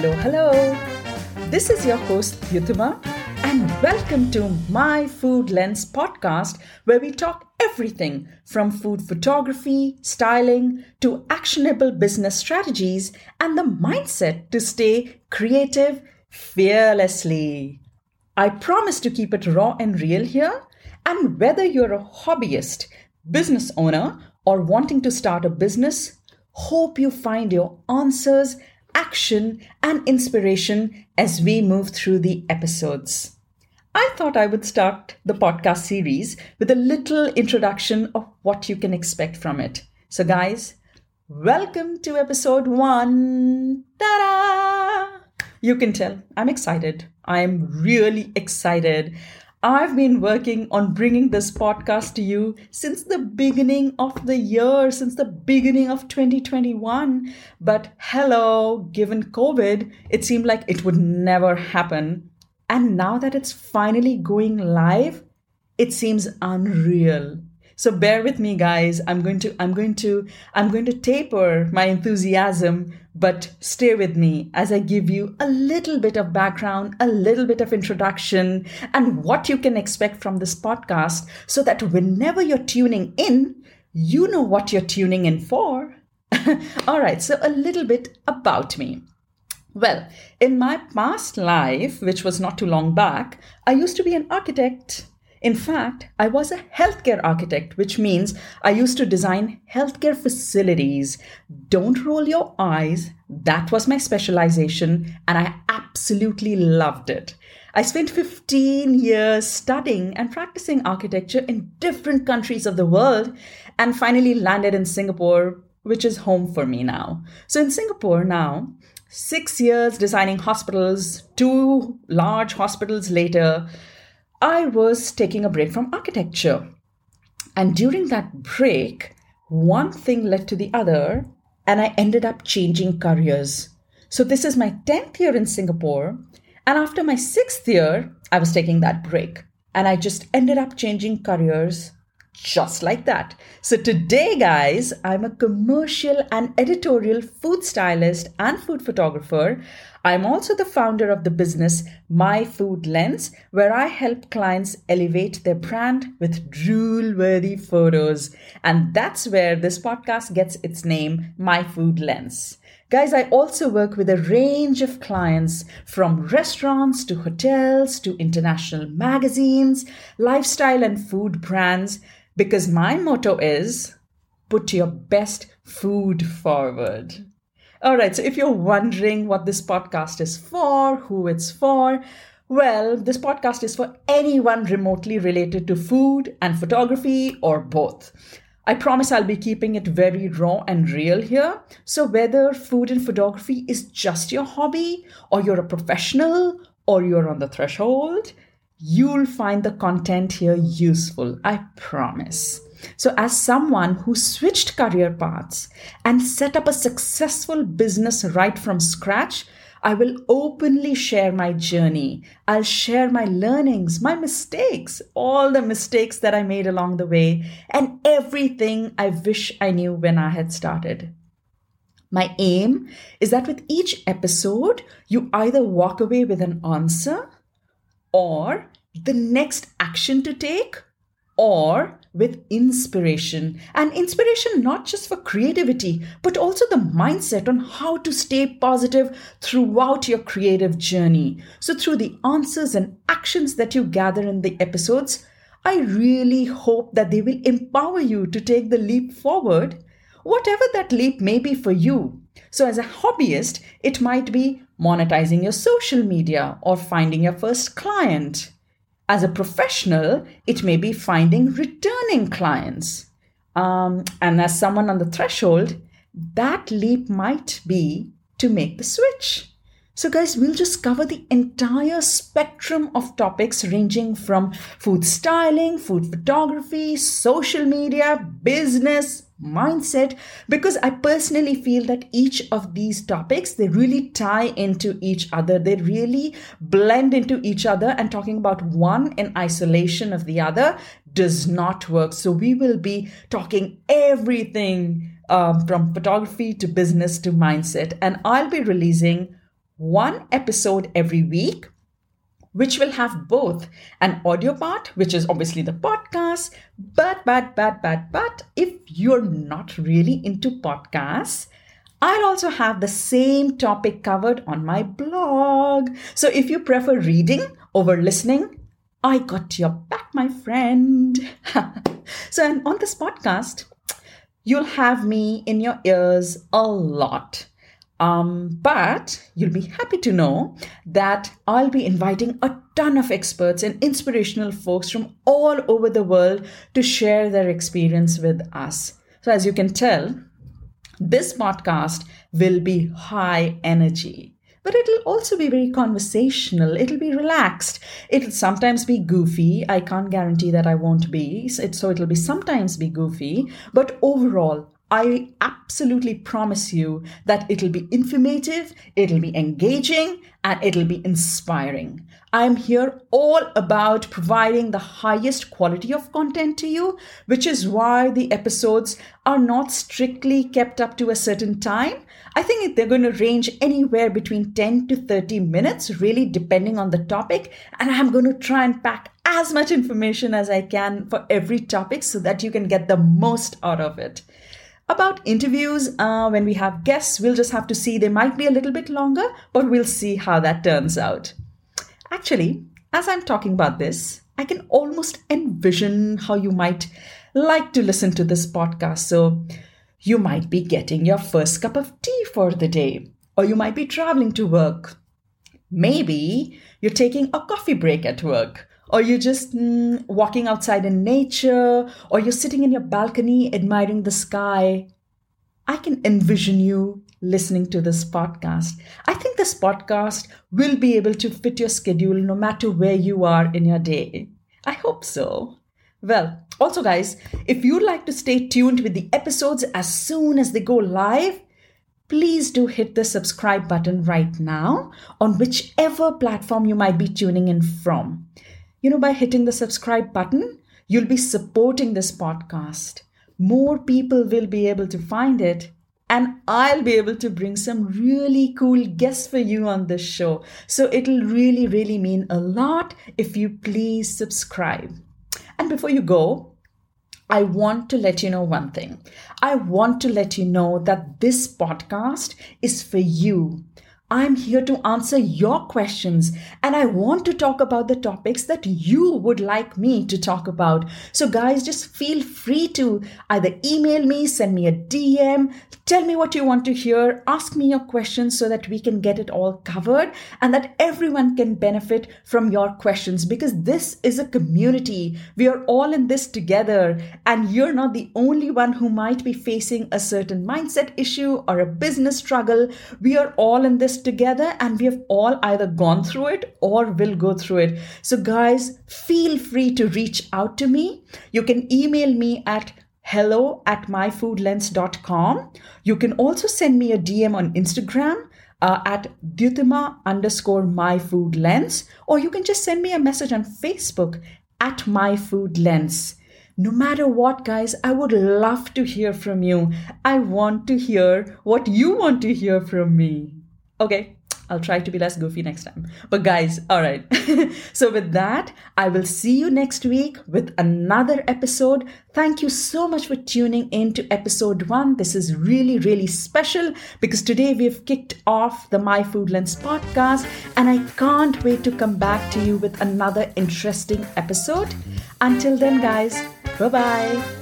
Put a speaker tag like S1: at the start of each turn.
S1: This is your host, Dyutima, and welcome to My Food Lens podcast, where we talk everything from food photography, styling, to actionable business strategies and the mindset to stay creative fearlessly. I promise to keep it raw and real here, and whether you're a hobbyist, business owner, or wanting to start a business, hope you find your answers action, and inspiration as we move through the episodes. I thought I would start the podcast series with a little introduction of what you can expect from it. So, guys, welcome to episode one. Ta da! You can tell I'm excited. I'm really excited. I've been working on bringing this podcast to you since the beginning of the year, since the beginning of 2021. But hello, given COVID, it seemed like it would never happen. And now that it's finally going live, it seems unreal. So bear with me guys. I'm going to I'm going to I'm going to taper my enthusiasm, but stay with me as I give you a little bit of background, a little bit of introduction and what you can expect from this podcast so that whenever you're tuning in, you know what you're tuning in for. All right, so a little bit about me. Well, in my past life, which was not too long back, I used to be an architect. In fact, I was a healthcare architect, which means I used to design healthcare facilities. Don't roll your eyes. That was my specialization, and I absolutely loved it. I spent 15 years studying and practicing architecture in different countries of the world and finally landed in Singapore, which is home for me now. So, in Singapore now, six years designing hospitals, two large hospitals later, I was taking a break from architecture. And during that break, one thing led to the other, and I ended up changing careers. So, this is my 10th year in Singapore. And after my sixth year, I was taking that break. And I just ended up changing careers just like that. So, today, guys, I'm a commercial and editorial food stylist and food photographer. I'm also the founder of the business My Food Lens, where I help clients elevate their brand with drool worthy photos. And that's where this podcast gets its name, My Food Lens. Guys, I also work with a range of clients from restaurants to hotels to international magazines, lifestyle and food brands because my motto is put your best food forward. All right, so if you're wondering what this podcast is for, who it's for, well, this podcast is for anyone remotely related to food and photography or both. I promise I'll be keeping it very raw and real here. So, whether food and photography is just your hobby, or you're a professional, or you're on the threshold, you'll find the content here useful, I promise. So, as someone who switched career paths and set up a successful business right from scratch, I will openly share my journey. I'll share my learnings, my mistakes, all the mistakes that I made along the way, and everything I wish I knew when I had started. My aim is that with each episode, you either walk away with an answer or the next action to take or with inspiration. And inspiration not just for creativity, but also the mindset on how to stay positive throughout your creative journey. So, through the answers and actions that you gather in the episodes, I really hope that they will empower you to take the leap forward, whatever that leap may be for you. So, as a hobbyist, it might be monetizing your social media or finding your first client. As a professional, it may be finding returning clients. Um, and as someone on the threshold, that leap might be to make the switch. So, guys, we'll just cover the entire spectrum of topics ranging from food styling, food photography, social media, business, mindset because i personally feel that each of these topics they really tie into each other. They really blend into each other and talking about one in isolation of the other does not work. So we will be talking everything um, from photography to business to mindset. And i'll be releasing one episode every week which will have both an audio part, which is obviously the podcast, but, but, but, but, but, if you're not really into podcasts, I'll also have the same topic covered on my blog. So if you prefer reading over listening, I got your back, my friend. so, and on this podcast, you'll have me in your ears a lot. Um, but you'll be happy to know that I'll be inviting a ton of experts and inspirational folks from all over the world to share their experience with us. So, as you can tell, this podcast will be high energy, but it'll also be very conversational. It'll be relaxed. It'll sometimes be goofy. I can't guarantee that I won't be. So, it'll be sometimes be goofy, but overall, I absolutely promise you that it'll be informative, it'll be engaging, and it'll be inspiring. I'm here all about providing the highest quality of content to you, which is why the episodes are not strictly kept up to a certain time. I think they're going to range anywhere between 10 to 30 minutes, really depending on the topic. And I'm going to try and pack as much information as I can for every topic so that you can get the most out of it. About interviews, uh, when we have guests, we'll just have to see. They might be a little bit longer, but we'll see how that turns out. Actually, as I'm talking about this, I can almost envision how you might like to listen to this podcast. So, you might be getting your first cup of tea for the day, or you might be traveling to work. Maybe you're taking a coffee break at work, or you're just mm, walking outside in nature, or you're sitting in your balcony admiring the sky, I can envision you listening to this podcast. I think this podcast will be able to fit your schedule no matter where you are in your day. I hope so. Well, also, guys, if you'd like to stay tuned with the episodes as soon as they go live, please do hit the subscribe button right now on whichever platform you might be tuning in from. You know, by hitting the subscribe button, you'll be supporting this podcast. More people will be able to find it, and I'll be able to bring some really cool guests for you on this show. So it'll really, really mean a lot if you please subscribe. And before you go, I want to let you know one thing. I want to let you know that this podcast is for you. I'm here to answer your questions and I want to talk about the topics that you would like me to talk about. So, guys, just feel free to either email me, send me a DM, tell me what you want to hear, ask me your questions so that we can get it all covered and that everyone can benefit from your questions because this is a community. We are all in this together and you're not the only one who might be facing a certain mindset issue or a business struggle. We are all in this together and we have all either gone through it or will go through it. So, guys, feel free to reach out to me. You can email me at hello at myfoodlens.com. You can also send me a DM on Instagram. Uh, at Dyutima underscore myfoodlens, or you can just send me a message on Facebook at myfoodlens. No matter what, guys, I would love to hear from you. I want to hear what you want to hear from me. Okay, I'll try to be less goofy next time. But guys, all right. so with that, I will see you next week with another episode. Thank you so much for tuning in to episode 1. This is really really special because today we've kicked off the My Food Lens podcast and I can't wait to come back to you with another interesting episode. Until then guys, bye-bye.